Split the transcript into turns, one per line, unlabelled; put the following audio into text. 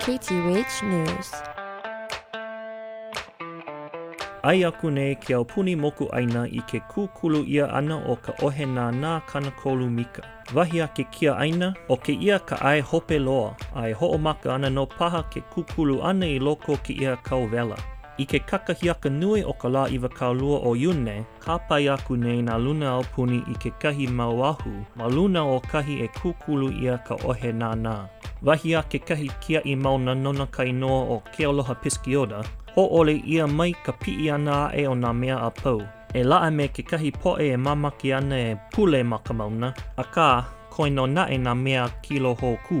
KTUH News.
ʻAe aku nei ke aupuni mokuʻāina i ke kūkulu ʻia ʻana o ka ʻohe nānā kanakolu mika. Wahi a ke Kiaʻāina, ʻo kēia ka ʻae hope loa, a e hoʻomaka ana nō paha ke kūkulu ʻana i loko o kēia kauwela. I ke kakahiaka nui o ka lā iwakālua o Iune, kāpae aku nei nā luna aupuni i kekahi mau ahu ma luna o kahi e kūkulu ʻia ka ʻohe nānā. Wahi a kekahi kiaʻi mauna nona ka inoa ʻo Kealoha Pisciotta, hōʻole ʻia mai ka piʻi ʻana aʻe o nā mea a pau, e laʻa me kekahi poʻe e mamake ana e pule ma ka mauna, akā, koe nō naʻe nā mea kilo
hōkū.